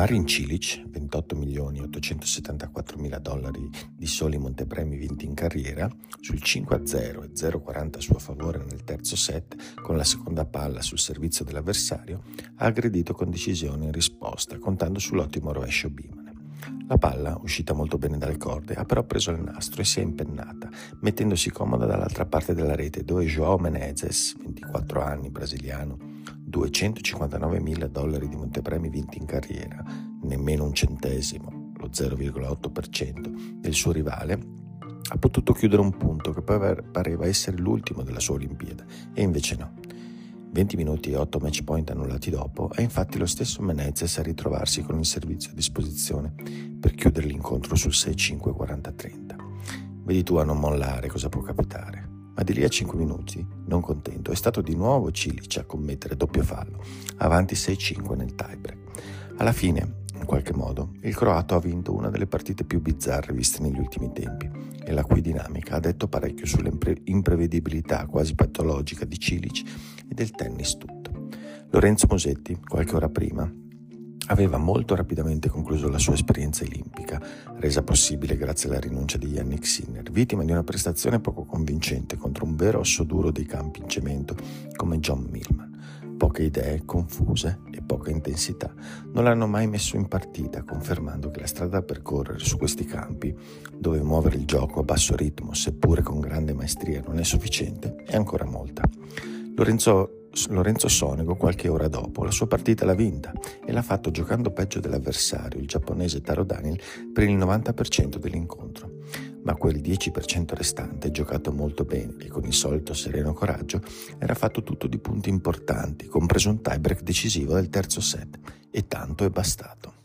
Marin Cilic, 28 milioni 874 mila dollari di soli montepremi vinti in carriera, sul 5-0 e 0-40 a suo favore nel terzo set, con la seconda palla sul servizio dell'avversario, ha aggredito con decisione in risposta, contando sull'ottimo rovescio Bimane. La palla, uscita molto bene dalle corde, ha però preso il nastro e si è impennata, mettendosi comoda dall'altra parte della rete, dove Joao Menezes, 24 anni, brasiliano, 259 mila dollari di montepremi vinti in carriera, nemmeno un centesimo, lo 0,8% del suo rivale, ha potuto chiudere un punto che pareva essere l'ultimo della sua Olimpiade, e invece no. 20 minuti e 8 match point annullati dopo, è infatti lo stesso Menezes a ritrovarsi con il servizio a disposizione per chiudere l'incontro sul 6-5-40-30. Vedi tu a non mollare cosa può capitare ma di lì a 5 minuti, non contento, è stato di nuovo Cilic a commettere doppio fallo, avanti 6-5 nel tiebreak. Alla fine, in qualche modo, il croato ha vinto una delle partite più bizzarre viste negli ultimi tempi e la cui dinamica ha detto parecchio sull'imprevedibilità quasi patologica di Cilic e del tennis tutto. Lorenzo Musetti, qualche ora prima, aveva molto rapidamente concluso la sua esperienza olimpica, resa possibile grazie alla rinuncia di Yannick Sinner, vittima di una prestazione poco convincente vero osso duro dei campi in cemento come John Millman. Poche idee, confuse e poca intensità non l'hanno mai messo in partita, confermando che la strada da percorrere su questi campi, dove muovere il gioco a basso ritmo, seppure con grande maestria, non è sufficiente, è ancora molta. Lorenzo Lorenzo Sonego qualche ora dopo la sua partita l'ha vinta e l'ha fatto giocando peggio dell'avversario, il giapponese Taro Daniel, per il 90% dell'incontro. Ma quel 10% restante, giocato molto bene e con il solito sereno coraggio, era fatto tutto di punti importanti, compreso un tiebreak decisivo del terzo set, e tanto è bastato.